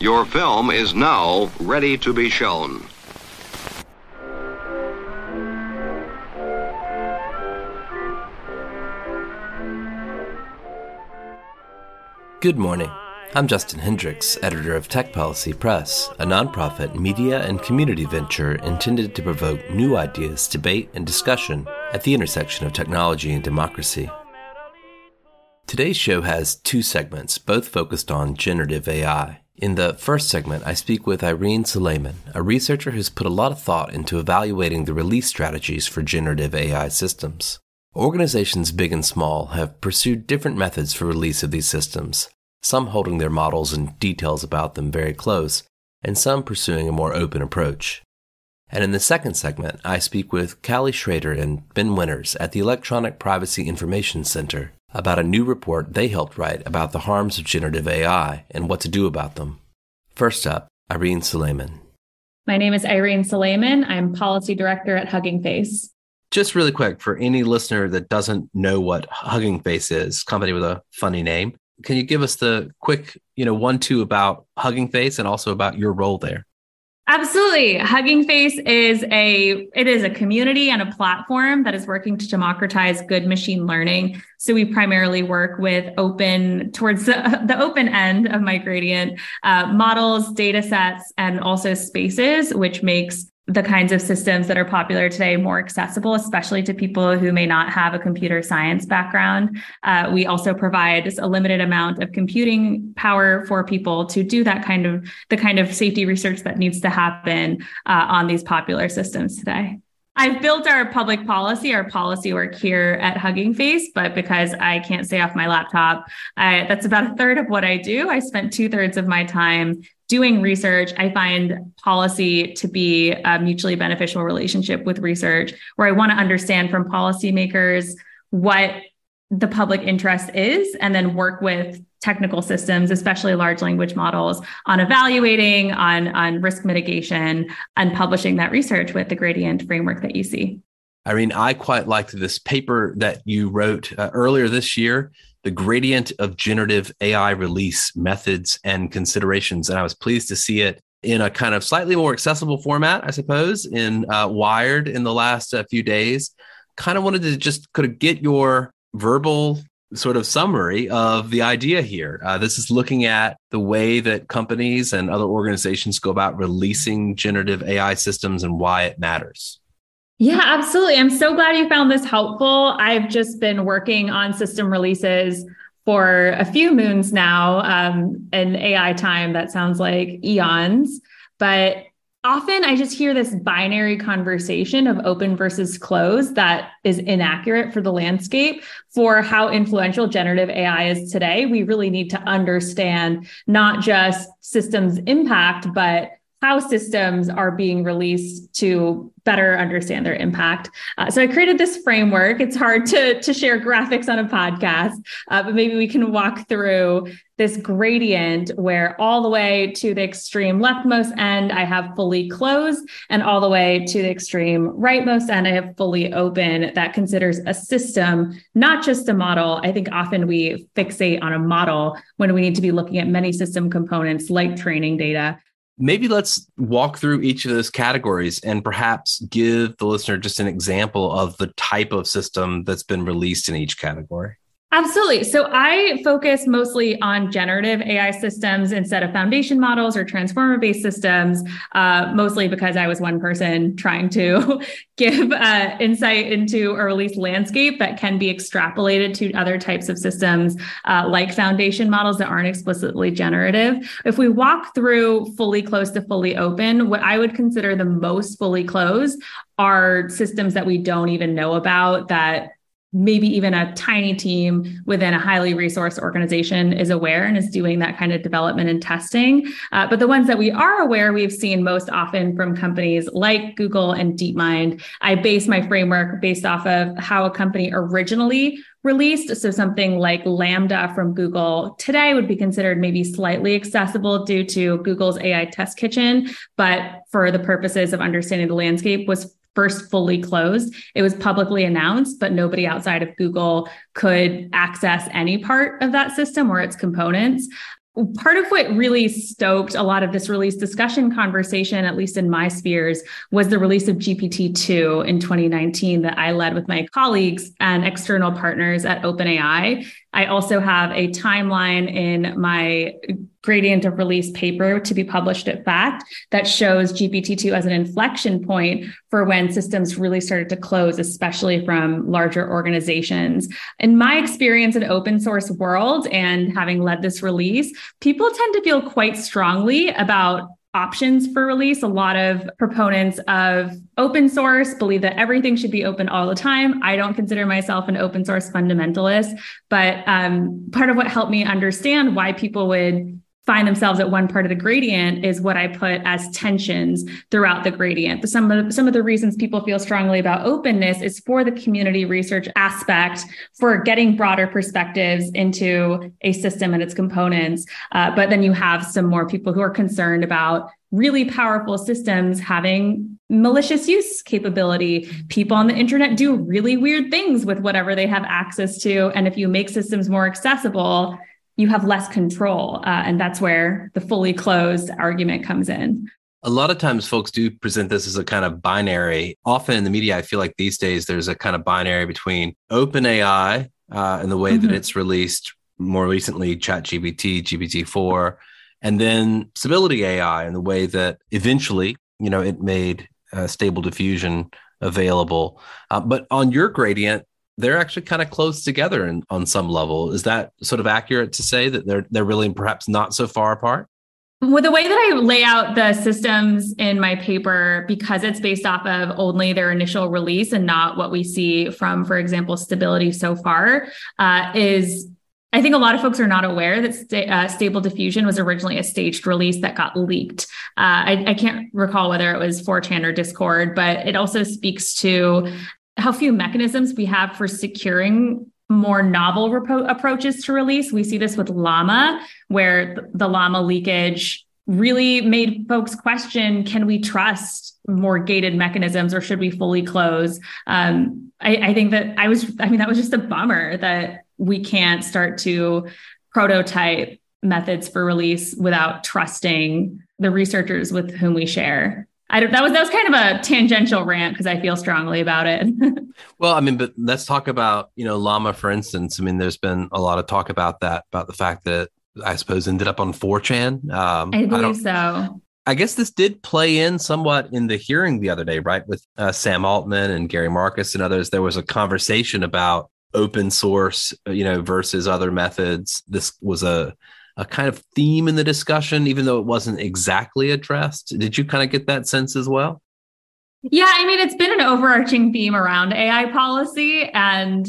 Your film is now ready to be shown. Good morning. I'm Justin Hendrix, editor of Tech Policy Press, a nonprofit media and community venture intended to provoke new ideas, debate, and discussion at the intersection of technology and democracy. Today's show has two segments, both focused on generative AI. In the first segment, I speak with Irene Solaiman, a researcher who's put a lot of thought into evaluating the release strategies for generative AI systems. Organizations big and small have pursued different methods for release of these systems, some holding their models and details about them very close, and some pursuing a more open approach. And in the second segment, I speak with Calli Schroeder and Ben Winters at the Electronic Privacy Information Center about a new report they helped write about the harms of generative AI and what to do about them. First up, Irene Solaiman. My name is Irene Solaiman. I'm policy director at Hugging Face just really quick for any listener that doesn't know what Hugging Face is, company with a funny name, can you give us the quick, you know, one two about Hugging Face and also about your role there? Absolutely. Hugging Face is a it is a community and a platform that is working to democratize good machine learning. So we primarily work with open towards the, the open end of my gradient uh, models, data sets, and also spaces, which makes the kinds of systems that are popular today more accessible, especially to people who may not have a computer science background. Uh, we also provide a limited amount of computing power for people to do that kind of the kind of safety research that needs to happen uh, on these popular systems today. I've built our public policy, our policy work here at Hugging Face, but because I can't stay off my laptop, I, that's about a third of what I do. I spent two thirds of my time doing research, I find policy to be a mutually beneficial relationship with research, where I want to understand from policymakers what the public interest is, and then work with technical systems, especially large language models, on evaluating, on, on risk mitigation, and publishing that research with the gradient framework that you see. Irene, I quite liked this paper that you wrote uh, earlier this year the gradient of generative AI release methods and considerations. And I was pleased to see it in a kind of slightly more accessible format, I suppose, in uh, Wired in the last uh, few days. Kind of wanted to just kind of get your verbal sort of summary of the idea here. Uh, this is looking at the way that companies and other organizations go about releasing generative AI systems and why it matters. Yeah, absolutely. I'm so glad you found this helpful. I've just been working on system releases for a few moons now, um, in AI time that sounds like eons. But often I just hear this binary conversation of open versus closed that is inaccurate for the landscape for how influential generative AI is today. We really need to understand not just systems impact, but how systems are being released to better understand their impact. Uh, so I created this framework. It's hard to, to share graphics on a podcast, uh, but maybe we can walk through this gradient where all the way to the extreme leftmost end, I have fully closed, and all the way to the extreme rightmost end, I have fully open. That considers a system, not just a model. I think often we fixate on a model when we need to be looking at many system components like training data maybe let's walk through each of those categories and perhaps give the listener just an example of the type of system that's been released in each category. Absolutely. So I focus mostly on generative AI systems instead of foundation models or transformer based systems, uh, mostly because I was one person trying to give uh, insight into a release landscape that can be extrapolated to other types of systems uh, like foundation models that aren't explicitly generative. If we walk through fully closed to fully open, what I would consider the most fully closed are systems that we don't even know about that maybe even a tiny team within a highly resourced organization is aware and is doing that kind of development and testing. Uh, but the ones that we are aware, we've seen most often from companies like Google and DeepMind. I base my framework based off of how a company originally released. So something like LaMDA from Google today would be considered maybe slightly accessible due to Google's AI test kitchen, but for the purposes of understanding the landscape was first fully closed. It was publicly announced, but nobody outside of Google could access any part of that system or its components. part of what really stoked a lot of this release discussion conversation, at least in my spheres, was the release of GPT-2 in 2019 that I led with my colleagues and external partners at OpenAI. I also have a timeline in my gradient of release paper to be published at FAccT that shows GPT-2 as an inflection point for when systems really started to close, especially from larger organizations. In my experience in open source world and having led this release, people tend to feel quite strongly about options for release. A lot of proponents of open source believe that everything should be open all the time. I don't consider myself an open source fundamentalist, but um, part of what helped me understand why people would find themselves at one part of the gradient is what I put as tensions throughout the gradient. Some of the, some of the reasons people feel strongly about openness is for the community research aspect, for getting broader perspectives into a system and its components. Uh, but then you have some more people who are concerned about really powerful systems having malicious use capability. People on the internet do really weird things with whatever they have access to. And if you make systems more accessible, you have less control. Uh, and that's where the fully closed argument comes in. A lot of times, folks do present this as a kind of binary. Often in the media, I feel like these days there's a kind of binary between OpenAI uh, and the way mm-hmm. that it's released more recently, ChatGPT, GPT-4, and then Stability AI and the way that eventually, you know, it made uh, Stable Diffusion available. Uh, but on your gradient, they're actually kind of close together in, on some level. Is that sort of accurate to say that they're they're really perhaps not so far apart? Well, the way that I lay out the systems in my paper, because it's based off of only their initial release and not what we see from, for example, stability so far, uh, is I think a lot of folks are not aware that sta- uh, Stable Diffusion was originally a staged release that got leaked. Uh, I, I, can't recall whether it was 4chan or Discord, but it also speaks to how few mechanisms we have for securing more novel repro- approaches to release. We see this with Llama, where the Llama leakage really made folks question can we trust more gated mechanisms or should we fully close? Um, I, I think that I was, I mean, that was just a bummer that we can't start to prototype methods for release without trusting the researchers with whom we share. I don't, that was that was kind of a tangential rant because I feel strongly about it. well, I mean, but let's talk about you know Llama, for instance. I mean, there's been a lot of talk about that, about the fact that I suppose ended up on 4chan. Um, I believe I so. I guess this did play in somewhat in the hearing the other day, right? With uh, Sam Altman and Gary Marcus and others, there was a conversation about open source, you know, versus other methods. This was a a kind of theme in the discussion, even though it wasn't exactly addressed. Did you kind of get that sense as well? Yeah, I mean, it's been an overarching theme around AI policy, and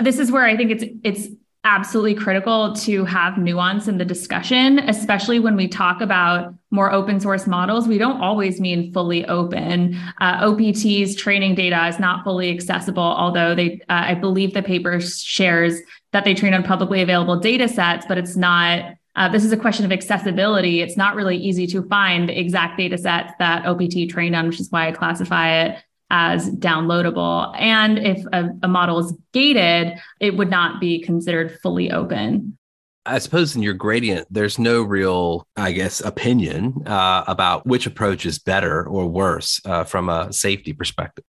this is where I think it's it's absolutely critical to have nuance in the discussion, especially when we talk about more open source models. We don't always mean fully open. Uh, OPT's training data is not fully accessible, although they, uh, I believe the paper shares that they train on publicly available data sets, but it's not uh, this is a question of accessibility. It's not really easy to find the exact data sets that OPT trained on, which is why I classify it as downloadable. And if a, a model is gated, it would not be considered fully open. I suppose in your gradient, there's no real, I guess, opinion uh, about which approach is better or worse uh, from a safety perspective.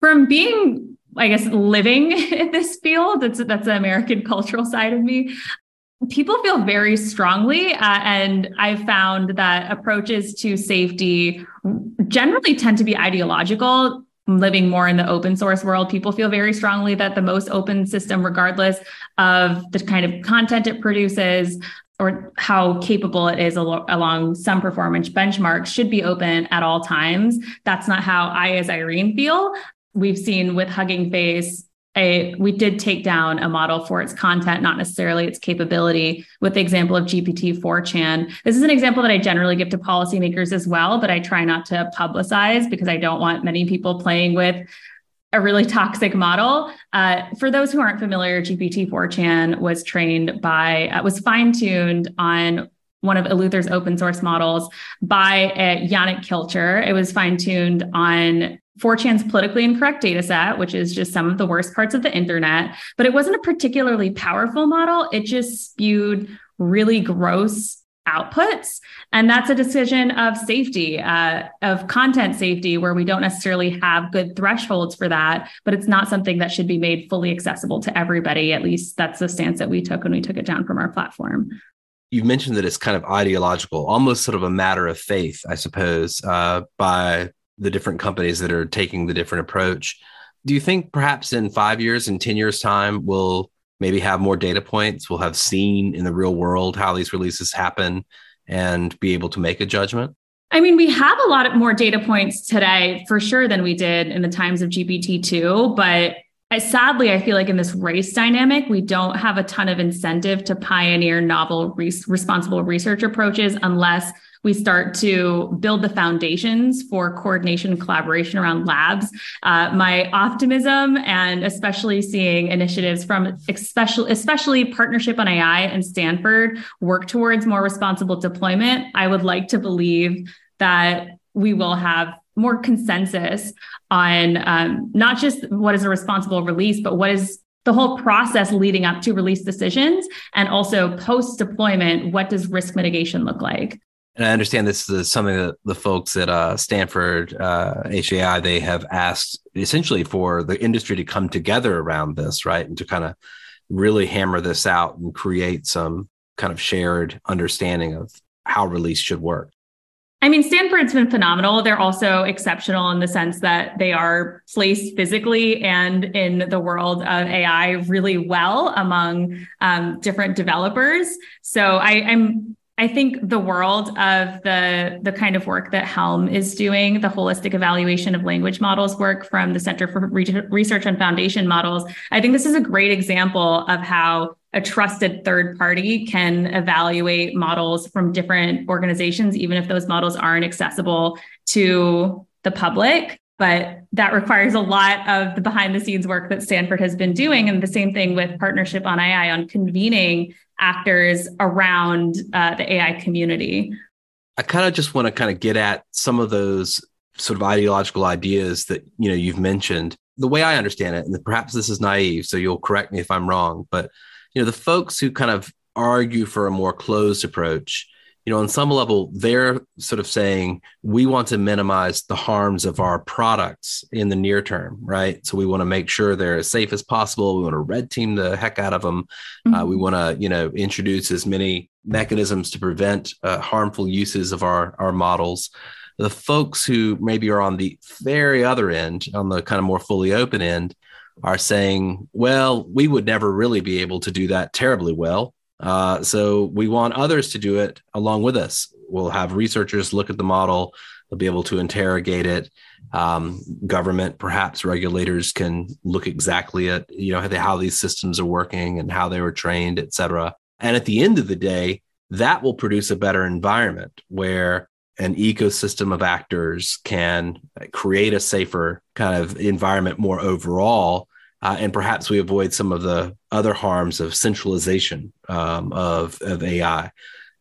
From being, I guess, living in this field, that's that's the American cultural side of me people feel very strongly. Uh, and I've found that approaches to safety generally tend to be ideological. Living more in the open source world, people feel very strongly that the most open system, regardless of the kind of content it produces, or how capable it is al- along some performance benchmarks should be open at all times. That's not how I, as Irene, feel. We've seen with Hugging Face a we did take down a model for its content, not necessarily its capability, with the example of GPT 4chan. This is an example that I generally give to policymakers as well, but I try not to publicize because I don't want many people playing with a really toxic model. Uh, for those who aren't familiar, GPT 4chan was trained by, uh, was fine tuned on one of Eleuther's open source models by uh, Yannic Kilcher. It was fine tuned on 4chan's politically incorrect data set, which is just some of the worst parts of the internet, but it wasn't a particularly powerful model. It just spewed really gross outputs. And that's a decision of safety, uh, of content safety, where we don't necessarily have good thresholds for that, but it's not something that should be made fully accessible to everybody. At least that's the stance that we took when we took it down from our platform. You mentioned that it's kind of ideological, almost sort of a matter of faith, I suppose, uh, by the different companies that are taking the different approach. Do you think perhaps in five years, and 10 years' time, we'll maybe have more data points. We'll have seen in the real world how these releases happen and be able to make a judgment? I mean, we have a lot of more data points today for sure than we did in the times of GPT-2, but I, sadly, I feel like in this race dynamic, we don't have a ton of incentive to pioneer novel, responsible research approaches unless we start to build the foundations for coordination and collaboration around labs. Uh, my optimism and especially seeing initiatives from especially, especially partnership on AI and Stanford work towards more responsible deployment, I would like to believe that we will have more consensus on um, not just what is a responsible release, but what is the whole process leading up to release decisions and also post deployment what does risk mitigation look like and I understand this is something that the folks at uh, Stanford uh, HAI they have asked essentially for the industry to come together around this, right, and to kind of really hammer this out and create some kind of shared understanding of how release should work. I mean, Stanford's been phenomenal. They're also exceptional in the sense that they are placed physically and in the world of AI really well among um, different developers. So I, I'm I think the world of the the kind of work that Helm is doing, the holistic evaluation of language models work from the Center for Research on Foundation Models, I think this is a great example of how a trusted third party can evaluate models from different organizations, even if those models aren't accessible to the public. But that requires a lot of the behind the scenes work that Stanford has been doing. And the same thing with Partnership on AI on convening actors around uh, the AI community. I kind of just want to kind of get at some of those sort of ideological ideas that you know you've mentioned. The way I understand it, and perhaps this is naive, so you'll correct me if I'm wrong, but you know the folks who kind of argue for a more closed approach you know, on some level, they're sort of saying we want to minimize the harms of our products in the near term, right? So we want to make sure they're as safe as possible. We want to red team the heck out of them. Mm-hmm. Uh, we want to, you know, introduce as many mechanisms to prevent uh, harmful uses of our our models. The folks who maybe are on the very other end, on the kind of more fully open end, are saying, well, we would never really be able to do that terribly well uh, so we want others to do it along with us. We'll have researchers look at the model. They'll be able to interrogate it. Um, government, perhaps regulators can look exactly at you know how these systems are working and how they were trained, et cetera. And at the end of the day, that will produce a better environment where an ecosystem of actors can create a safer kind of environment more overall uh, and perhaps we avoid some of the other harms of centralization um, of, of AI.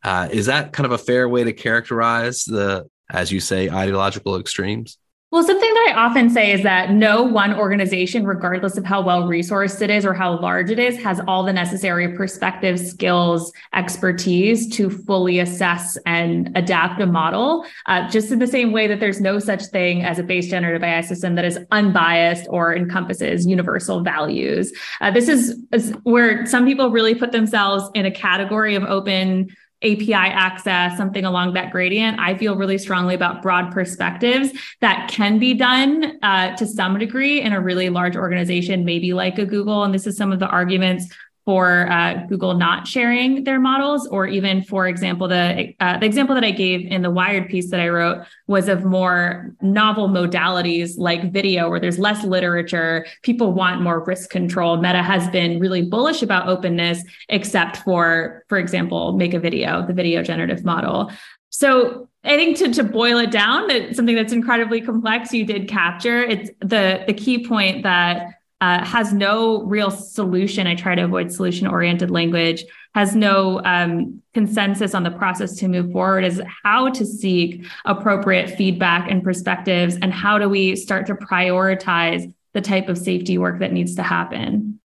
Uh, is that kind of a fair way to characterize the, as you say, ideological extremes? Well, something that I often say is that no one organization, regardless of how well resourced it is or how large it is, has all the necessary perspectives, skills, expertise to fully assess and adapt a model. Uh, just in the same way that there's no such thing as a base generative AI system that is unbiased or encompasses universal values. Uh, this is, is where some people really put themselves in a category of open API access, something along that gradient. I feel really strongly about broad perspectives that can be done uh, to some degree in a really large organization, maybe like a Google. And this is some of the arguments for uh, Google not sharing their models, or even, for example, the uh, the example that I gave in the Wired piece that I wrote was of more novel modalities like video, where there's less literature. People want more risk control. Meta has been really bullish about openness, except for, for example, make a video, the video generative model. So I think to, to boil it down, that something that's incredibly complex, you did capture. It's the the key point that uh, has no real solution. I try to avoid solution oriented language, has no um, consensus on the process to move forward, is how to seek appropriate feedback and perspectives, and how do we start to prioritize the type of safety work that needs to happen.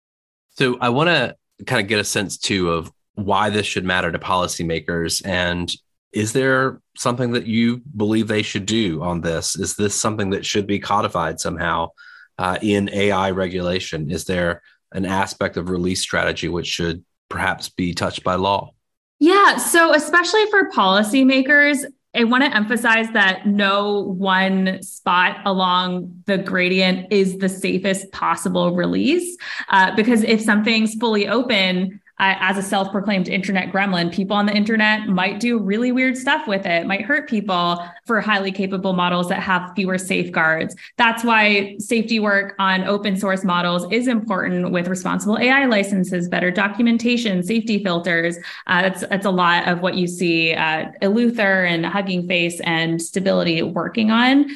So I want to kind of get a sense too of why this should matter to policymakers and is there something that you believe they should do on this? Is this something that should be codified somehow uh, in AI regulation? Is there an aspect of release strategy which should perhaps be touched by law? Yeah. So, especially for policymakers, I want to emphasize that no one spot along the gradient is the safest possible release. Uh, because if something's fully open, as a self proclaimed internet gremlin, people on the internet might do really weird stuff with it, might hurt people for highly capable models that have fewer safeguards. That's why safety work on open source models is important with responsible AI licenses, better documentation, safety filters. Uh, that's, that's a lot of what you see uh, Eleuther and Hugging Face and Stability working on.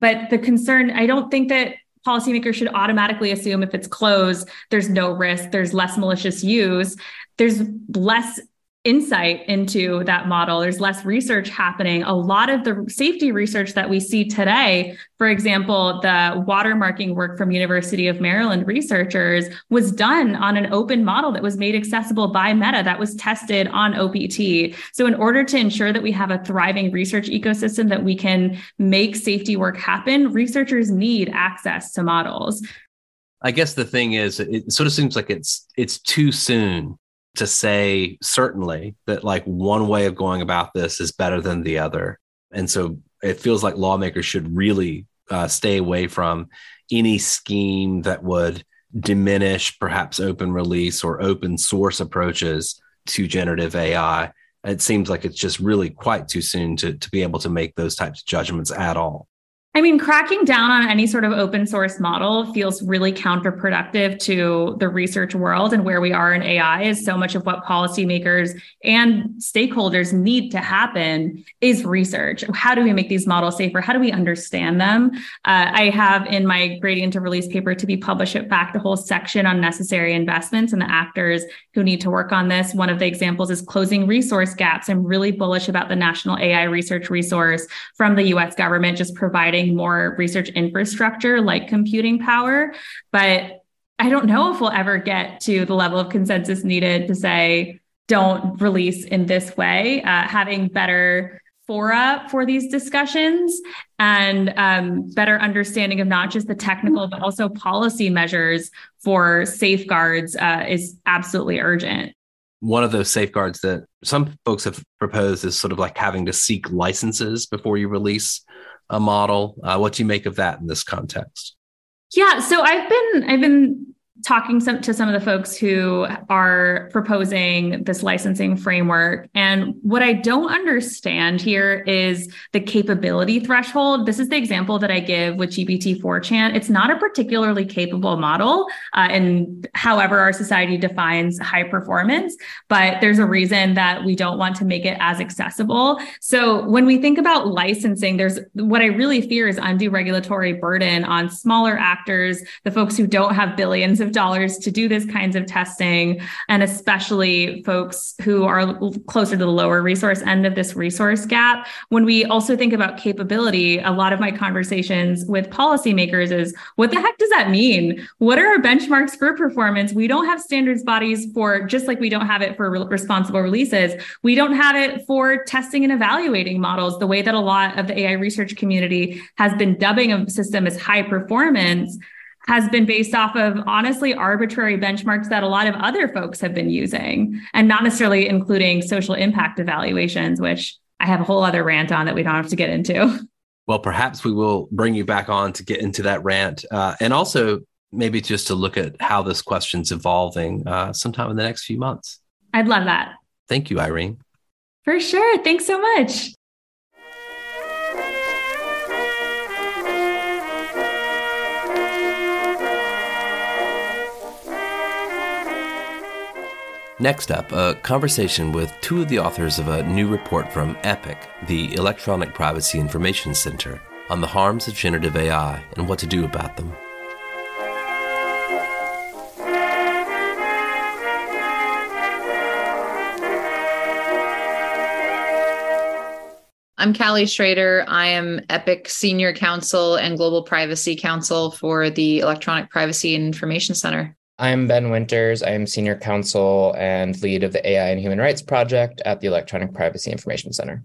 But the concern, I don't think that policymakers should automatically assume if it's closed, there's no risk, there's less malicious use, there's less insight into that model. There's less research happening. A lot of the safety research that we see today, for example, the watermarking work from University of Maryland researchers was done on an open model that was made accessible by Meta that was tested on OPT. So in order to ensure that we have a thriving research ecosystem that we can make safety work happen, researchers need access to models. I guess the thing is it sort of seems like it's it's too soon to say certainly that like one way of going about this is better than the other. And so it feels like lawmakers should really uh, stay away from any scheme that would diminish perhaps open release or open source approaches to generative AI. It seems like it's just really quite too soon to, to be able to make those types of judgments at all. I mean, cracking down on any sort of open source model feels really counterproductive to the research world and where we are in AI is so much of what policymakers and stakeholders need to happen is research. How do we make these models safer? How do we understand them? Uh, I have in my gradient to release paper to be published at FAccT a whole section on necessary investments and the actors who need to work on this. One of the examples is closing resource gaps. I'm really bullish about the National AI Research Resource from the US government, just providing more research infrastructure like computing power. But I don't know if we'll ever get to the level of consensus needed to say, don't release in this way, uh, having better fora for these discussions and um, better understanding of not just the technical but also policy measures for safeguards uh, is absolutely urgent one of those safeguards that some folks have proposed is sort of like having to seek licenses before you release a model. Uh, what do you make of that in this context? Yeah, so I've been I've been talking some, to some of the folks who are proposing this licensing framework. And what I don't understand here is the capability threshold. This is the example that I give with GPT-4chan. It's not a particularly capable model, uh, and however our society defines high performance, but there's a reason that we don't want to make it as accessible. So when we think about licensing, there's what I really fear is undue regulatory burden on smaller actors, the folks who don't have billions of dollars to do this kinds of testing, and especially folks who are closer to the lower resource end of this resource gap. When we also think about capability, a lot of my conversations with policymakers is what the heck does that mean? What are our benchmarks for performance? We don't have standards bodies for just like we don't have it for re- responsible releases. We don't have it for testing and evaluating models the way that a lot of the AI research community has been dubbing a system as high performance has been based off of honestly arbitrary benchmarks that a lot of other folks have been using and not necessarily including social impact evaluations, which I have a whole other rant on that we don't have to get into. Well, perhaps we will bring you back on to get into that rant uh, and also maybe just to look at how this question's evolving uh, sometime in the next few months. I'd love that. Thank you, Irene. For sure. Thanks so much. Next up, a conversation with two of the authors of a new report from EPIC, the Electronic Privacy Information Center, on the harms of generative AI and what to do about them. I'm Calli Schroeder. I am EPIC Senior Counsel and Global Privacy Counsel for the Electronic Privacy and Information Center. I'm Ben Winters. I am Senior Counsel and lead of the AI and Human Rights Project at the Electronic Privacy Information Center.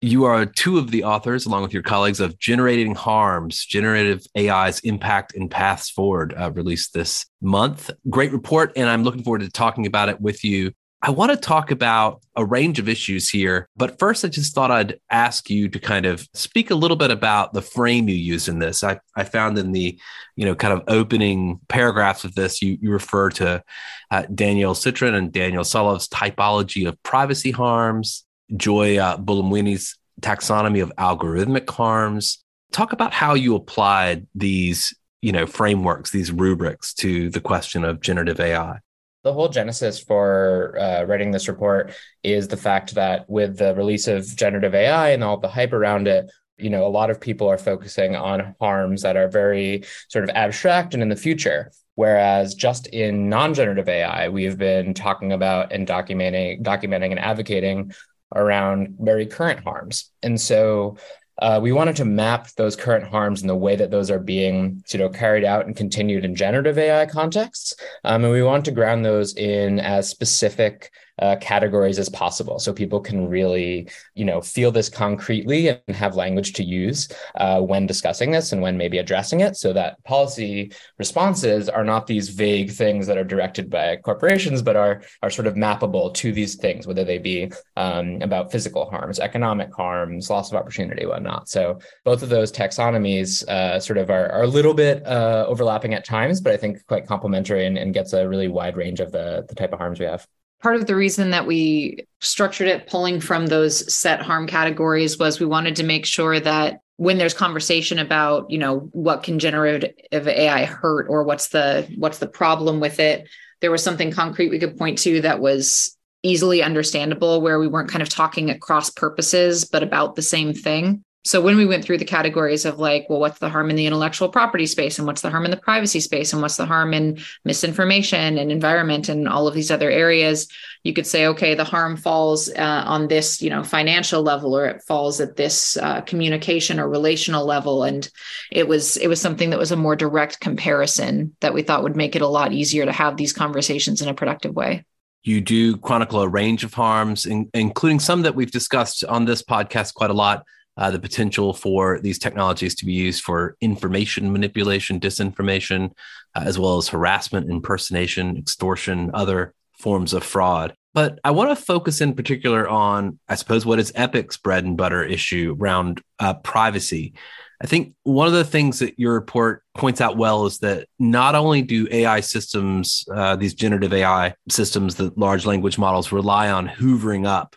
You are two of the authors, along with your colleagues, of Generating Harms, Generative AI's Impact and Paths Forward, uh, released this month. Great report, and I'm looking forward to talking about it with you. I want to talk about a range of issues here, but first, I just thought I'd ask you to kind of speak a little bit about the frame you use in this. I, I found in the, you know, kind of opening paragraphs of this, you, you refer to uh, Danielle Citron and Daniel Solove's typology of privacy harms, Joy uh, Buolamwini's taxonomy of algorithmic harms. Talk about how you applied these, you know, frameworks, these rubrics to the question of generative AI the whole genesis for uh, writing this report is the fact that with the release of generative AI and all the hype around it, you know, a lot of people are focusing on harms that are very sort of abstract and in the future. Whereas just in non-generative AI, we've been talking about and documenting, documenting and advocating around very current harms. And so uh, we wanted to map those current harms and the way that those are being you know, carried out and continued in generative AI contexts. Um, and we want to ground those in as specific uh, categories as possible. So people can really you know feel this concretely and have language to use uh, when discussing this and when maybe addressing it so that policy responses are not these vague things that are directed by corporations but are are sort of mappable to these things whether they be um, about physical harms economic harms loss of opportunity whatnot. So both of those taxonomies uh, sort of are, are a little bit uh, overlapping at times but i think quite complementary and, and gets a really wide range of the, the type of harms we have part of the reason that we structured it pulling from those set harm categories was we wanted to make sure that when there's conversation about you know what can generative ai hurt or what's the what's the problem with it there was something concrete we could point to that was easily understandable where we weren't kind of talking at cross purposes but about the same thing so when we went through the categories of like well what's the harm in the intellectual property space and what's the harm in the privacy space and what's the harm in misinformation and environment and all of these other areas you could say okay the harm falls uh, on this you know financial level or it falls at this uh, communication or relational level. And it was it was something that was a more direct comparison that we thought would make it a lot easier to have these conversations in a productive way. You do chronicle a range of harms, in, including some that we've discussed on this podcast quite a lot uh, the potential for these technologies to be used for information manipulation, disinformation, uh, as well as harassment, impersonation, extortion, other forms of fraud. But I want to focus in particular on, I suppose, what is EPIC's bread and butter issue around uh, privacy. I think one of the things that your report points out well is that not only do AI systems, uh, these generative AI systems, the large language models, rely on hoovering up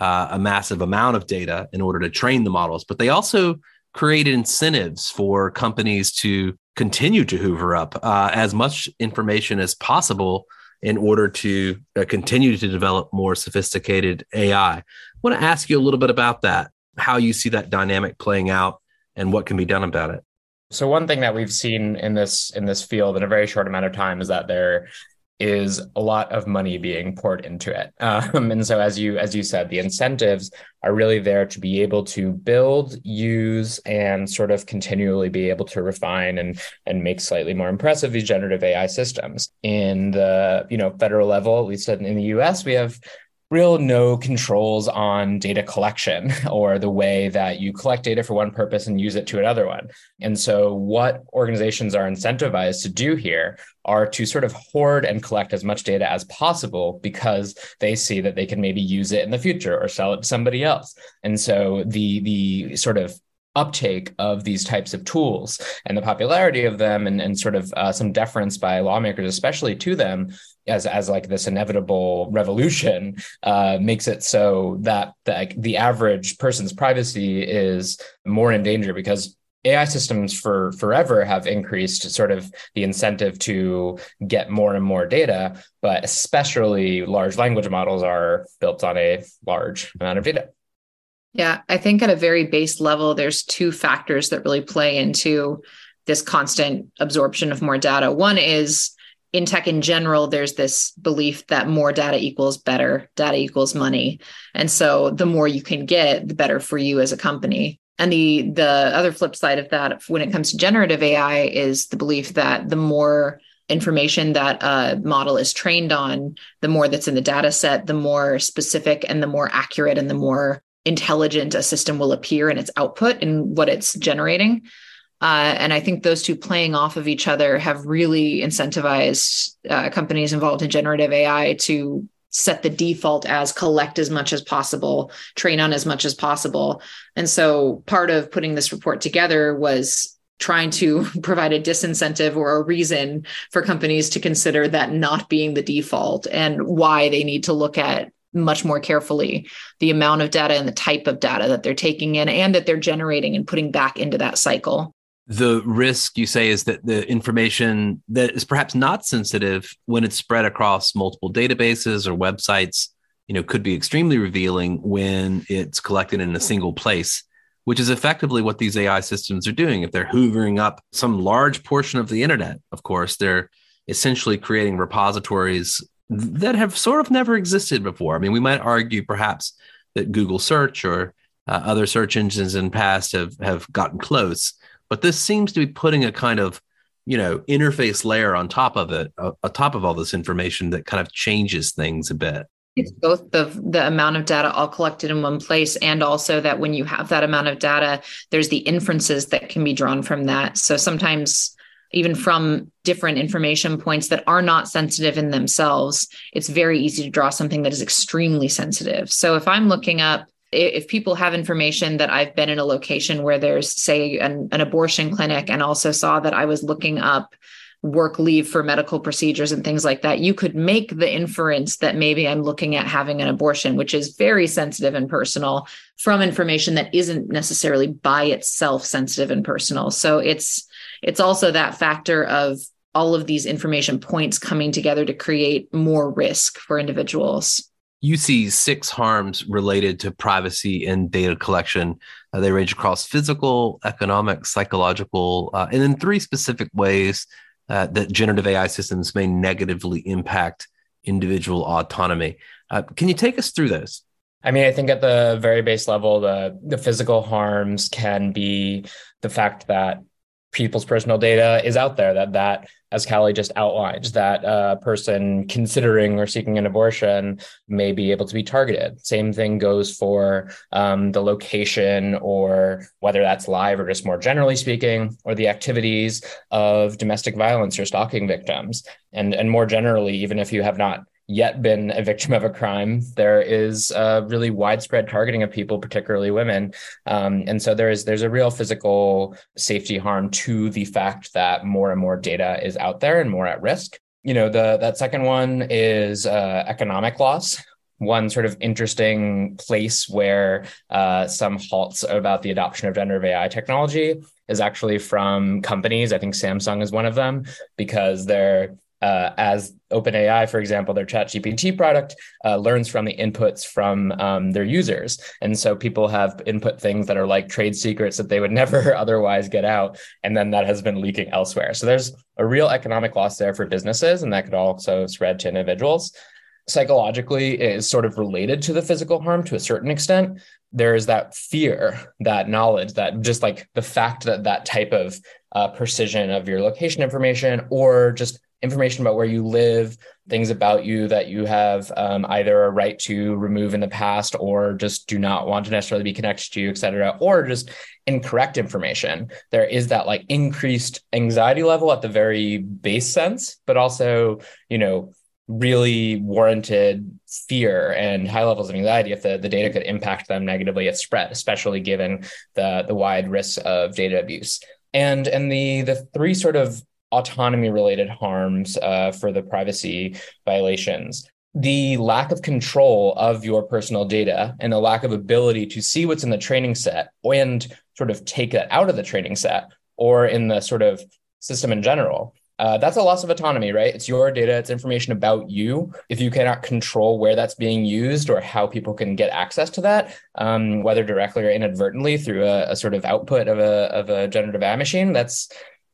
uh, a massive amount of data in order to train the models, but they also created incentives for companies to continue to hoover up uh, as much information as possible in order to uh, continue to develop more sophisticated AI. I want to ask you a little bit about that, how you see that dynamic playing out and what can be done about it. So one thing that we've seen in this in this field in a very short amount of time is that there is a lot of money being poured into it. Um, and so as you as you said, the incentives are really there to be able to build, use, and sort of continually be able to refine and and make slightly more impressive these generative AI systems. In the you know federal level, at least in the US, we have real no controls on data collection or the way that you collect data for one purpose and use it to another one. And so, what organizations are incentivized to do here are to sort of hoard and collect as much data as possible because they see that they can maybe use it in the future or sell it to somebody else. And so, the the sort of uptake of these types of tools and the popularity of them and, and sort of uh, some deference by lawmakers especially to them as as like this inevitable revolution uh, makes it so that the, the average person's privacy is more in danger because AI systems for forever have increased sort of the incentive to get more and more data, but especially large language models are built on a large amount of data. Yeah, I think at a very base level, there's two factors that really play into this constant absorption of more data. One is in tech in general, there's this belief that more data equals better, data equals money. And so the more you can get, the better for you as a company. And the the other flip side of that when it comes to generative AI is the belief that the more information that a model is trained on, the more that's in the data set, the more specific and the more accurate and the more intelligent a system will appear in its output and what it's generating. Uh, and I think those two playing off of each other have really incentivized uh, companies involved in generative AI to set the default as collect as much as possible, train on as much as possible. And so part of putting this report together was trying to provide a disincentive or a reason for companies to consider that not being the default and why they need to look at much more carefully the amount of data and the type of data that they're taking in and that they're generating and putting back into that cycle. The risk you say is that the information that is perhaps not sensitive when it's spread across multiple databases or websites, you know, could be extremely revealing when it's collected in a single place, which is effectively what these AI systems are doing. If they're hoovering up some large portion of the internet, of course, they're essentially creating repositories that have sort of never existed before. I mean, we might argue perhaps that Google search or uh, other search engines in past have have gotten close, but this seems to be putting a kind of you know interface layer on top of it, uh, on top of all this information that kind of changes things a bit. It's both the the amount of data all collected in one place, and also that when you have that amount of data, there's the inferences that can be drawn from that. So sometimes even from different information points that are not sensitive in themselves, it's very easy to draw something that is extremely sensitive. So if I'm looking up, if people have information that I've been in a location where there's, say, an, an abortion clinic, and also saw that I was looking up work leave for medical procedures and things like that, you could make the inference that maybe I'm looking at having an abortion, which is very sensitive and personal from information that isn't necessarily by itself sensitive and personal. So it's it's also that factor of all of these information points coming together to create more risk for individuals. You see six harms related to privacy and data collection. Uh, they range across physical, economic, psychological, uh, and in three specific ways uh, that generative AI systems may negatively impact individual autonomy. Uh, can you take us through those? I mean, I think at the very base level, the the physical harms can be the fact that people's personal data is out there that that as Calli just outlined that a person considering or seeking an abortion may be able to be targeted. Same thing goes for um, the location or whether that's live or just more generally speaking or the activities of domestic violence or stalking victims. And and more generally even if you have not yet been a victim of a crime, there is a really widespread targeting of people, particularly women, um, and so there is there's a real physical safety harm to the fact that more and more data is out there and more at risk. You know, the that second one is uh, economic loss. One sort of interesting place where uh, some halts about the adoption of generative AI technology is actually from companies. I think Samsung is one of them because they're uh, as OpenAI, for example, their ChatGPT product uh, learns from the inputs from um, their users. And so people have input things that are like trade secrets that they would never otherwise get out. And then that has been leaking elsewhere. So there's a real economic loss there for businesses, and that could also spread to individuals. Psychologically, is sort of related to the physical harm to a certain extent. There is that fear, that knowledge, that just like the fact that that type of uh, precision of your location information or just information about where you live, things about you that you have um, either a right to remove in the past or just do not want to necessarily be connected to you, et cetera, or just incorrect information. There is that like increased anxiety level at the very base sense, but also, you know, really warranted fear and high levels of anxiety if the, the data could impact them negatively if spread, especially given the, the wide risks of data abuse. And and the the three sort of autonomy related harms uh, for the privacy violations the lack of control of your personal data and the lack of ability to see what's in the training set and sort of take that out of the training set or in the sort of system in general uh, that's a loss of autonomy, right? It's your data, it's information about you. If you cannot control where that's being used or how people can get access to that, um, whether directly or inadvertently through a, a, sort of output of a of a generative AI machine, that's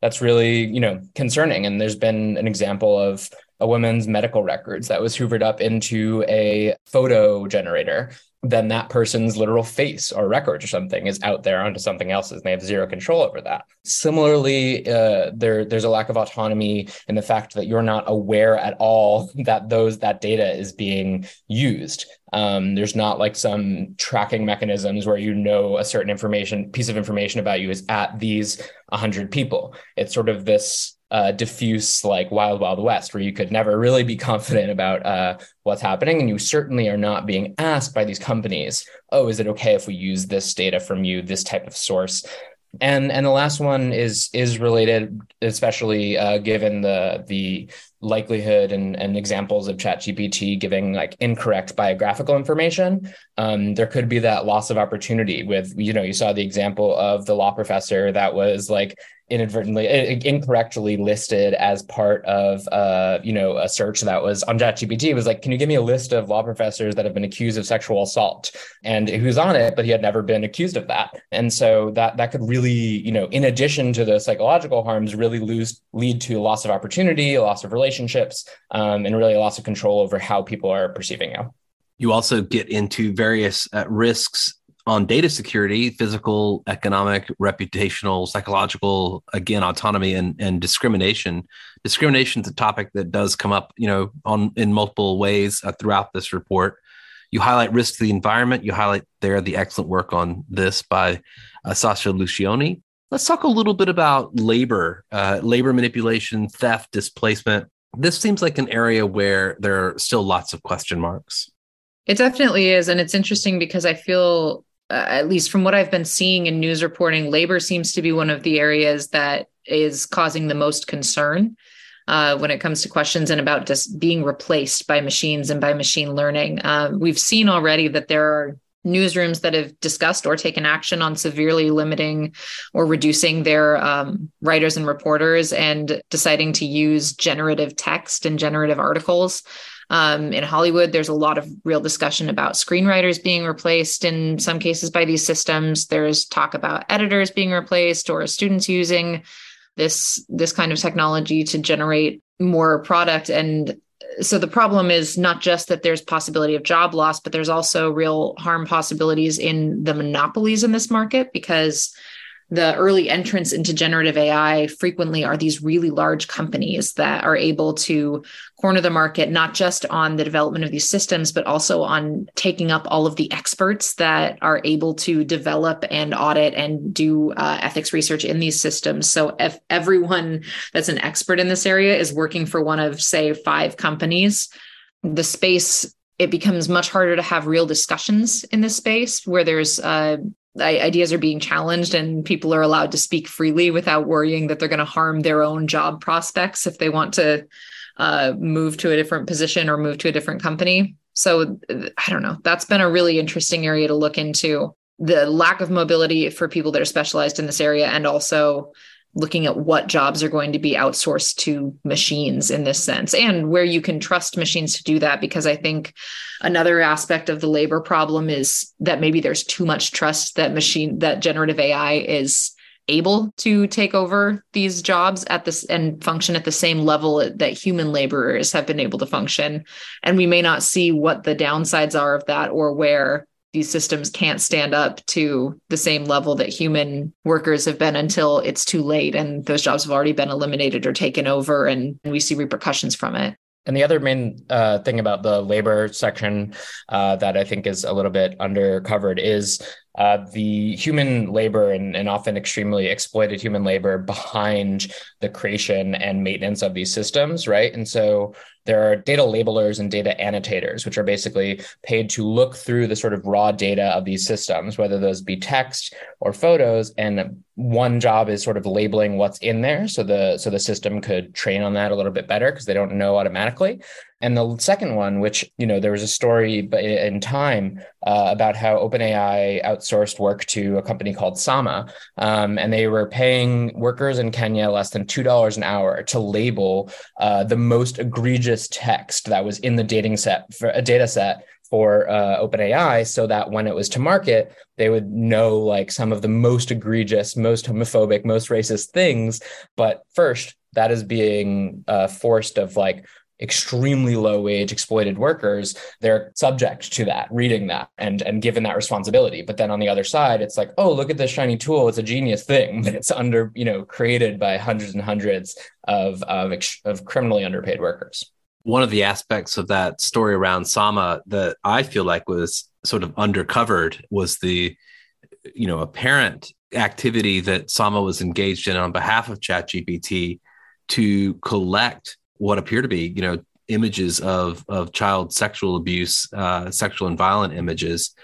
that's really you know concerning. And there's been an example of a woman's medical records that was hoovered up into a photo generator. Then that person's literal face or record or something is out there onto something else's and they have zero control over that. Similarly uh, there there's a lack of autonomy in the fact that you're not aware at all that those that data is being used um, there's not like some tracking mechanisms where you know a certain information piece of information about you is at these 100 people. It's sort of this uh, diffuse like wild wild west where you could never really be confident about uh, what's happening and you certainly are not being asked by these companies oh is it okay if we use this data from you this type of source and and the last one is is related especially uh, given the the likelihood and, and examples of chat gpt giving like incorrect biographical information um, there could be that loss of opportunity with you know you saw the example of the law professor that was like inadvertently incorrectly listed as part of uh you know a search that was on ChatGPT. Was like can you give me a list of law professors that have been accused of sexual assault? And was on it but he had never been accused of that. And so that that could really you know in addition to the psychological harms really lose lead to loss of opportunity loss of relationships um, and really loss of control over how people are perceiving you. You also get into various uh, risks on data security, physical, economic, reputational, psychological, again, autonomy and, and discrimination. Discrimination is a topic that does come up, you know, on in multiple ways uh, throughout this report. You highlight risk to the environment. You highlight there the excellent work on this by uh, Sasha Luccioni. Let's talk a little bit about labor, uh, labor manipulation, theft, displacement. This seems like an area where there are still lots of question marks. It definitely is. And it's interesting because I feel uh, at least from what I've been seeing in news reporting, labor seems to be one of the areas that is causing the most concern uh, when it comes to questions and about just being replaced by machines and by machine learning. Uh, we've seen already that there are newsrooms that have discussed or taken action on severely limiting or reducing their um, writers and reporters and deciding to use generative text and generative articles um, in Hollywood, there's a lot of real discussion about screenwriters being replaced in some cases by these systems. There's talk about editors being replaced or students using this this kind of technology to generate more product and so the problem is not just that there's possibility of job loss but there's also real harm possibilities in the monopolies in this market because the early entrants into generative AI frequently are these really large companies that are able to corner the market, not just on the development of these systems, but also on taking up all of the experts that are able to develop and audit and do uh, ethics research in these systems. So if everyone that's an expert in this area is working for one of, say, five companies, the space it becomes much harder to have real discussions in this space where there's uh, ideas are being challenged and people are allowed to speak freely without worrying that they're going to harm their own job prospects if they want to uh, move to a different position or move to a different company. So I don't know. That's been a really interesting area to look into. The lack of mobility for people that are specialized in this area and also looking at what jobs are going to be outsourced to machines in this sense and where you can trust machines to do that because i think another aspect of the labor problem is that maybe there's too much trust that machine that generative ai is able to take over these jobs at this and function at the same level that human laborers have been able to function. And we may not see what the downsides are of that or where these systems can't stand up to the same level that human workers have been until it's too late and those jobs have already been eliminated or taken over and we see repercussions from it. And the other main uh, thing about the labor section uh, that I think is a little bit undercovered is uh, the human labor and, and, often extremely exploited human labor behind the creation and maintenance of these systems, right? And so there are data labelers and data annotators, which are basically paid to look through the sort of raw data of these systems, whether those be text or photos. And one job is sort of labeling what's in there, so the so the system could train on that a little bit better because they don't know automatically. And the second one, which you know, there was a story in time uh, about how OpenAI outsourced work to a company called Sama, um, and they were paying workers in Kenya less than two dollars an hour to label uh, the most egregious text that was in the dating set for a data set for uh, OpenAI so that when it was to market, they would know like some of the most egregious, most homophobic, most racist things. But first, that is being uh, forced of like extremely low wage exploited workers they're subject to that reading that and and given that responsibility. But then on the other side it's like oh look at this shiny tool. It's a genius thing but it's under you know created by hundreds and hundreds of of, of criminally underpaid workers. One of the aspects of that story around sama that i feel like was sort of undercovered was the you know apparent activity that sama was engaged in on behalf of chatgpt to collect what appear to be, you know, images of of child sexual abuse, uh, sexual and violent images.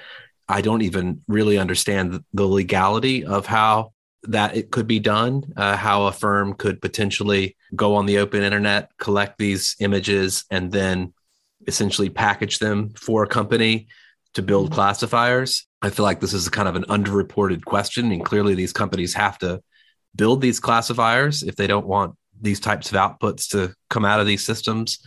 I don't even really understand the legality of how that it could be done, uh, how a firm could potentially go on the open internet, collect these images, and then essentially package them for a company to build mm-hmm. classifiers. I feel like this is kind of an underreported question. And clearly, these companies have to build these classifiers if they don't want these types of outputs to come out of these systems.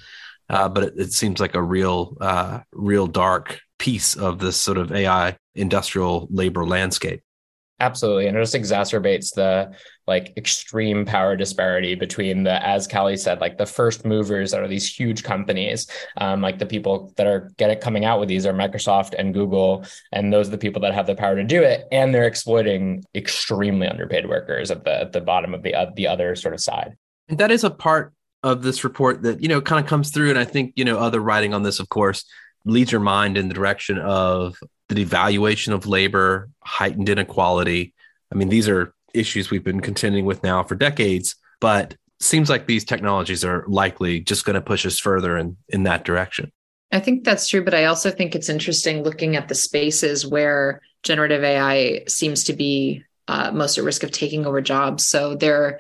Uh, but it, it, seems like a real, uh, real dark piece of this sort of AI industrial labor landscape. Absolutely. And it just exacerbates the like extreme power disparity between the, as Calli said, like the first movers that are these huge companies. Um, like the people that are getting coming out with these are Microsoft and Google. And those are the people that have the power to do it. And they're exploiting extremely underpaid workers at the at the bottom of the uh, the other sort of side. And that is a part of this report that, you know, kind of comes through. And I think, you know, other writing on this, of course, leads your mind in the direction of the devaluation of labor, heightened inequality. I mean, these are issues we've been contending with now for decades, but seems like these technologies are likely just going to push us further in, in that direction. I think that's true, but I also think it's interesting looking at the spaces where generative AI seems to be uh, most at risk of taking over jobs. So there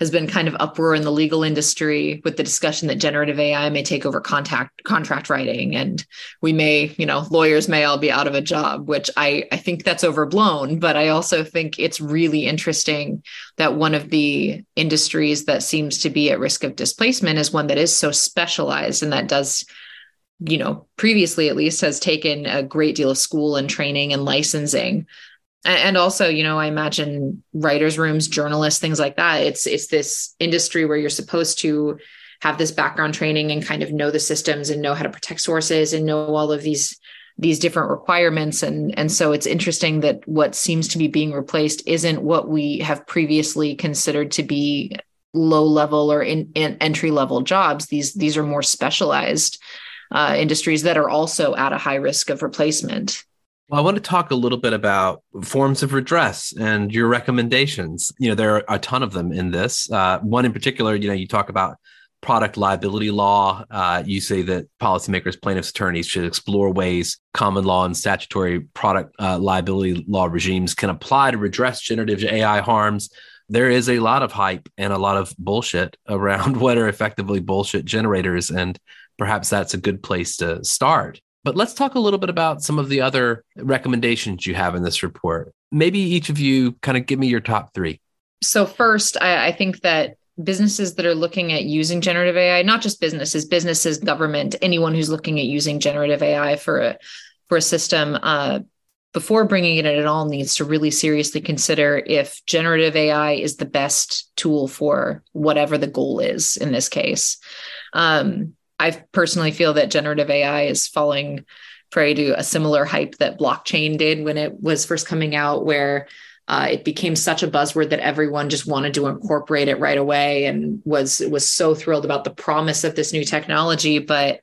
has been kind of uproar in the legal industry with the discussion that generative AI may take over contact contract writing and we may, you know, lawyers may all be out of a job, which I, I think that's overblown. But I also think it's really interesting that one of the industries that seems to be at risk of displacement is one that is so specialized and that does you know previously at least has taken a great deal of school and training and licensing and also you know i imagine writers rooms journalists things like that it's it's this industry where you're supposed to have this background training and kind of know the systems and know how to protect sources and know all of these these different requirements. And and so it's interesting that what seems to be being replaced isn't what we have previously considered to be low level or in, in entry level jobs. These these are more specialized uh, industries that are also at a high risk of replacement well, I want to talk a little bit about forms of redress and your recommendations. You know, there are a ton of them in this. Uh, one in particular, you know, you talk about product liability law. Uh, you say that policymakers, plaintiffs, attorneys should explore ways common law and statutory product uh, liability law regimes can apply to redress generative AI harms. There is a lot of hype and a lot of bullshit around what are effectively bullshit generators. And perhaps that's a good place to start. But let's talk a little bit about some of the other recommendations you have in this report. Maybe each of you kind of give me your top three. So, first, I, I think that businesses that are looking at using generative AI, not just businesses, businesses, government, anyone who's looking at using generative AI for a for a system, uh, before bringing it in at all, needs to really seriously consider if generative AI is the best tool for whatever the goal is in this case. Um, I personally feel that generative AI is falling prey to a similar hype that blockchain did when it was first coming out, where uh, it became such a buzzword that everyone just wanted to incorporate it right away and was was so thrilled about the promise of this new technology. But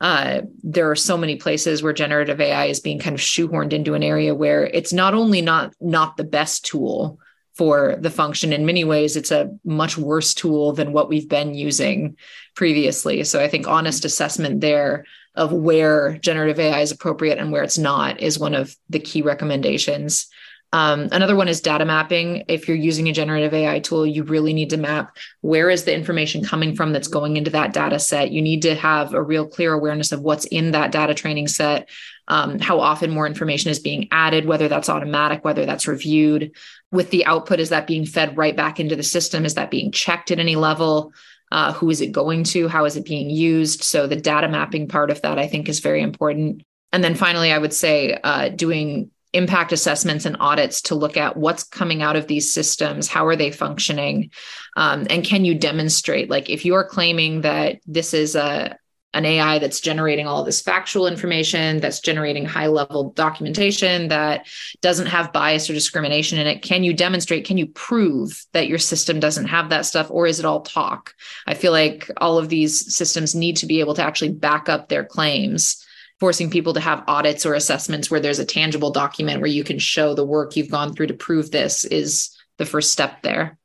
uh, there are so many places where generative AI is being kind of shoehorned into an area where it's not only not not the best tool for the function. In many ways, it's a much worse tool than what we've been using previously. So I think honest assessment there of where generative AI is appropriate and where it's not is one of the key recommendations. Um, another one is data mapping. If you're using a generative AI tool, you really need to map where is the information coming from that's going into that data set. You need to have a real clear awareness of what's in that data training set, um, how often more information is being added, whether that's automatic, whether that's reviewed. With the output, is that being fed right back into the system? Is that being checked at any level? Uh, who is it going to? How is it being used? So the data mapping part of that, I think, is very important. And then finally, I would say uh, doing impact assessments and audits to look at what's coming out of these systems how are they functioning um, and can you demonstrate like if you're claiming that this is a an ai that's generating all this factual information that's generating high level documentation that doesn't have bias or discrimination in it can you demonstrate can you prove that your system doesn't have that stuff or is it all talk i feel like all of these systems need to be able to actually back up their claims forcing people to have audits or assessments where there's a tangible document where you can show the work you've gone through to prove this is the first step there.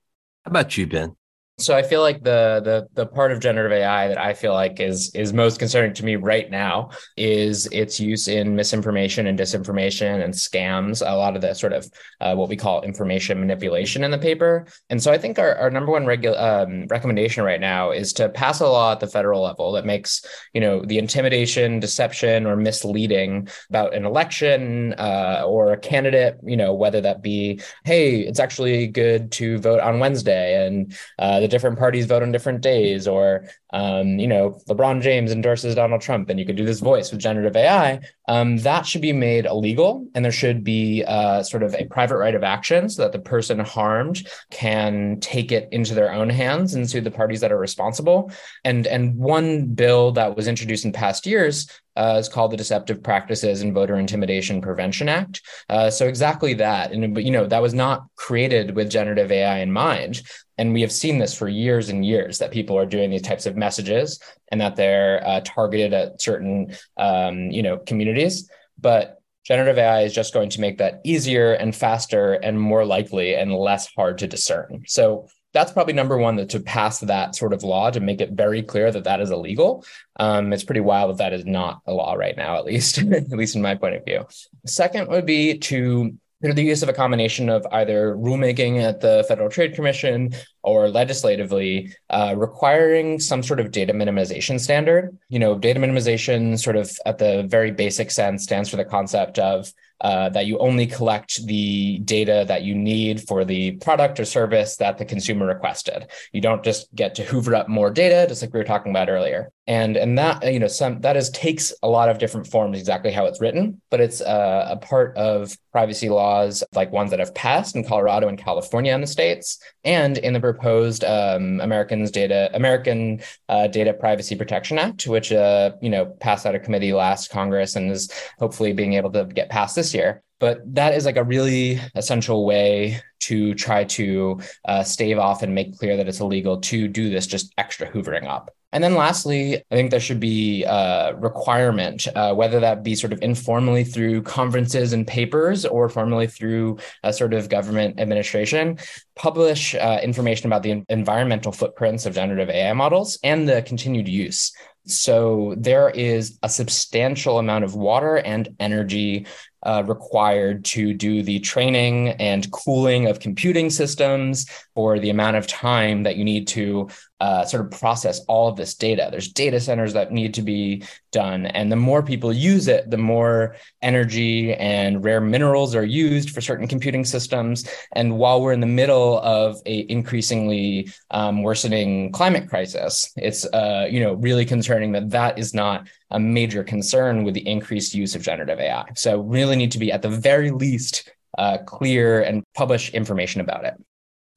How about you, Ben? So I feel like the the the part of generative AI that I feel like is is most concerning to me right now is its use in misinformation and disinformation and scams. A lot of the sort of uh, what we call information manipulation in the paper. And so I think our, our number one regu- um, recommendation right now is to pass a law at the federal level that makes you know the intimidation, deception, or misleading about an election uh, or a candidate. You know whether that be hey, it's actually good to vote on Wednesday and uh, the different parties vote on different days, or um, you know, LeBron James endorses Donald Trump, and you could do this voice with generative AI. Um, that should be made illegal, and there should be uh, sort of a private right of action so that the person harmed can take it into their own hands and sue the parties that are responsible. And and one bill that was introduced in past years uh, is called the Deceptive Practices and Voter Intimidation Prevention Act. Uh, so exactly that, and you know that was not created with generative AI in mind. And we have seen this for years and years that people are doing these types of messages and that they're uh, targeted at certain, um, you know, communities. But generative AI is just going to make that easier and faster and more likely and less hard to discern. So that's probably number one that to pass that sort of law to make it very clear that that is illegal. Um, it's pretty wild that that is not a law right now, at least, at least in my point of view. Second would be to through the use of a combination of either rulemaking at the Federal Trade Commission or legislatively uh, requiring some sort of data minimization standard. You know, data minimization, sort of at the very basic sense, stands for the concept of uh, that you only collect the data that you need for the product or service that the consumer requested. You don't just get to hoover up more data, just like we were talking about earlier. And and that you know some that is takes a lot of different forms, exactly how it's written, but it's uh, a part of privacy laws like ones that have passed in Colorado and California in the states, and in the proposed um, Americans Data American uh, Data Privacy Protection Act, which uh, you know passed out of committee last Congress and is hopefully being able to get passed this year. But that is like a really essential way to try to uh, stave off and make clear that it's illegal to do this just extra hoovering up. And then lastly, I think there should be a requirement, uh, whether that be sort of informally through conferences and papers or formally through a sort of government administration, publish uh, information about the environmental footprints of generative AI models and the continued use. So there is a substantial amount of water and energy uh, required to do the training and cooling of computing systems for the amount of time that you need to uh, sort of process all of this data. There's data centers that need to be done. And the more people use it, the more energy and rare minerals are used for certain computing systems. And while we're in the middle of a increasingly um, worsening climate crisis, it's uh, you know really concerning that that is not a major concern with the increased use of generative AI. So really need to be at the very least uh, clear and publish information about it.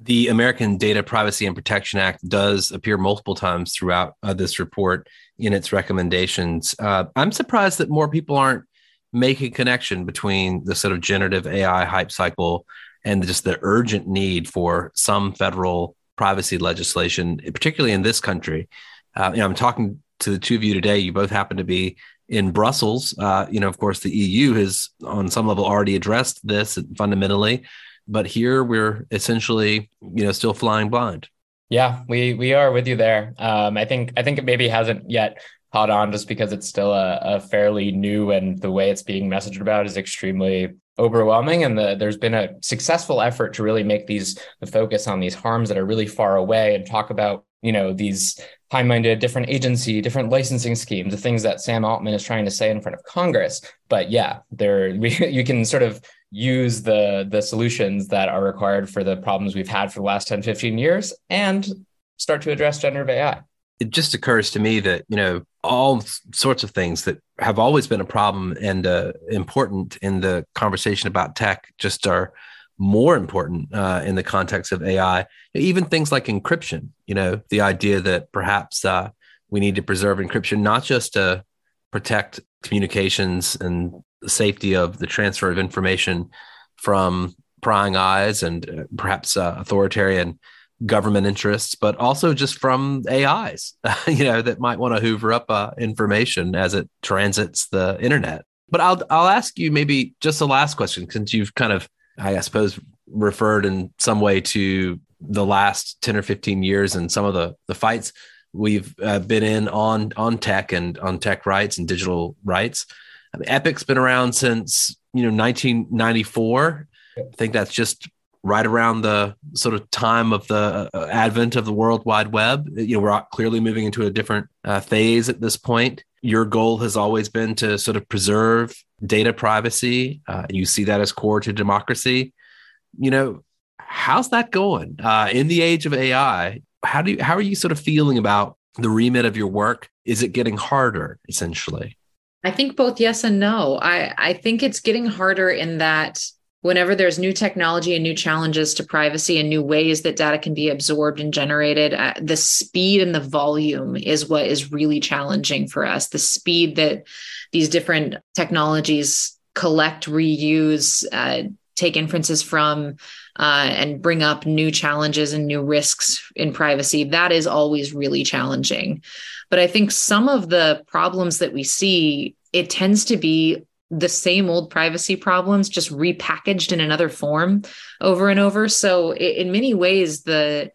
The American Data Privacy and Protection Act does appear multiple times throughout uh, this report in its recommendations. Uh, I'm surprised that more people aren't making connection between the sort of generative AI hype cycle and just the urgent need for some federal privacy legislation, particularly in this country. Uh, you know, I'm talking to the two of you today. You both happen to be in Brussels. Uh, you know, of course, the EU has on some level already addressed this fundamentally but here we're essentially you know still flying blind. Yeah we we are with you there. Um, i think i think it maybe hasn't yet caught on just because it's still a, a fairly new and the way it's being messaged about is extremely overwhelming. And the, there's been a successful effort to really make these the focus on these harms that are really far away and talk about you know these high-minded different agency different licensing schemes the things that sam altman is trying to say in front of congress. But yeah there we, you can sort of use the the solutions that are required for the problems we've had for the last 10 15 years and start to address generative ai it just occurs to me that you know all sorts of things that have always been a problem and uh, important in the conversation about tech just are more important uh, in the context of AI. Even things like encryption, you know, the idea that perhaps uh, we need to preserve encryption, not just to protect communications and safety of the transfer of information from prying eyes and uh, perhaps uh, authoritarian government interests, but also just from AIs, you know, that might want to hoover up uh, information as it transits the internet. But I'll I'll ask you maybe just a last question since you've kind of I suppose referred in some way to the last 10 or 15 years and some of the the fights we've uh, been in on on tech and on tech rights and digital rights. I mean, EPIC's been around since you know 1994. I think that's just right around the sort of time of the uh, advent of the World Wide Web. You know, we're clearly moving into a different uh, phase at this point. Your goal has always been to sort of preserve data privacy. Uh, you see that as core to democracy. You know, how's that going uh, in the age of AI? How do you, how are you sort of feeling about the remit of your work? Is it getting harder, essentially? I think both yes and no. I, I think it's getting harder in that whenever there's new technology and new challenges to privacy and new ways that data can be absorbed and generated, uh, the speed and the volume is what is really challenging for us. The speed that these different technologies collect, reuse, uh, take inferences from, uh, and bring up new challenges and new risks in privacy, that is always really challenging. But I think some of the problems that we see, it tends to be the same old privacy problems just repackaged in another form over and over so in many ways the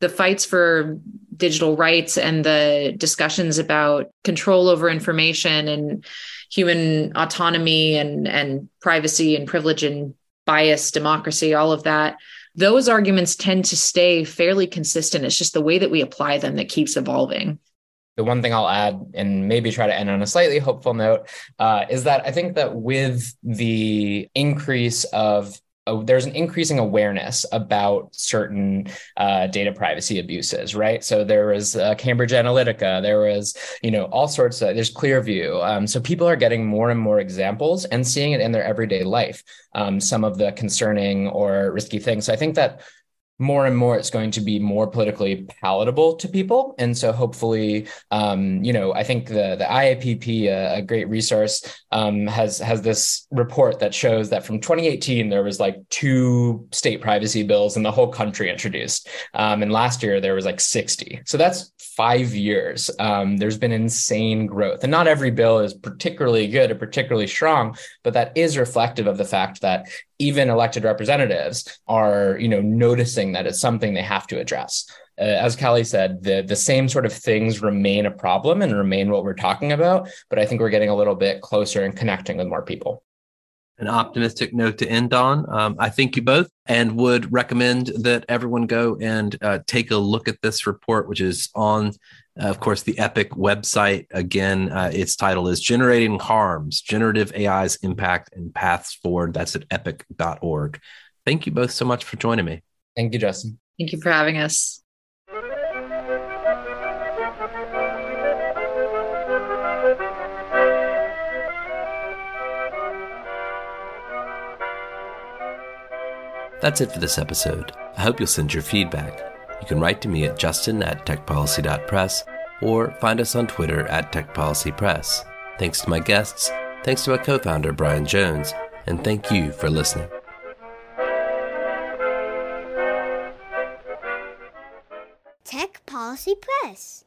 the fights for digital rights and the discussions about control over information and human autonomy and and privacy and privilege and bias democracy all of that those arguments tend to stay fairly consistent. It's just the way that we apply them that keeps evolving. The one thing I'll add and maybe try to end on a slightly hopeful note uh, is that I think that with the increase of uh, there's an increasing awareness about certain uh, data privacy abuses, right? So there was uh, Cambridge Analytica, there was, you know, all sorts of, there's Clearview. Um, so people are getting more and more examples and seeing it in their everyday life, um, some of the concerning or risky things. So I think that more and more it's going to be more politically palatable to people. And so hopefully um, you know i think the the IAPP a, a great resource um, has has this report that shows that from 2018 there was like two state privacy bills in the whole country introduced. Um, and last year there was like 60 so that's five years. Um, there's been insane growth. And not every bill is particularly good or particularly strong but that is reflective of the fact that even elected representatives are you know noticing that it's something they have to address uh, as Calli said, the the same sort of things remain a problem and remain what we're talking about. But I think we're getting a little bit closer and connecting with more people. An optimistic note to end on. Um, I thank you both and would recommend that everyone go and uh, take a look at this report, which is on of course, the EPIC website, again, uh, its title is Generating Harms Generative AI's Impact and Paths Forward. That's at epic.org. Thank you both so much for joining me. Thank you, Justin. Thank you for having us. That's it for this episode. I hope you'll send your feedback. You can write to me at justin at techpolicy.press or find us on Twitter at techpolicypress. Thanks to my guests, thanks to my co founder, Brian Jones, and thank you for listening. Tech Policy Press.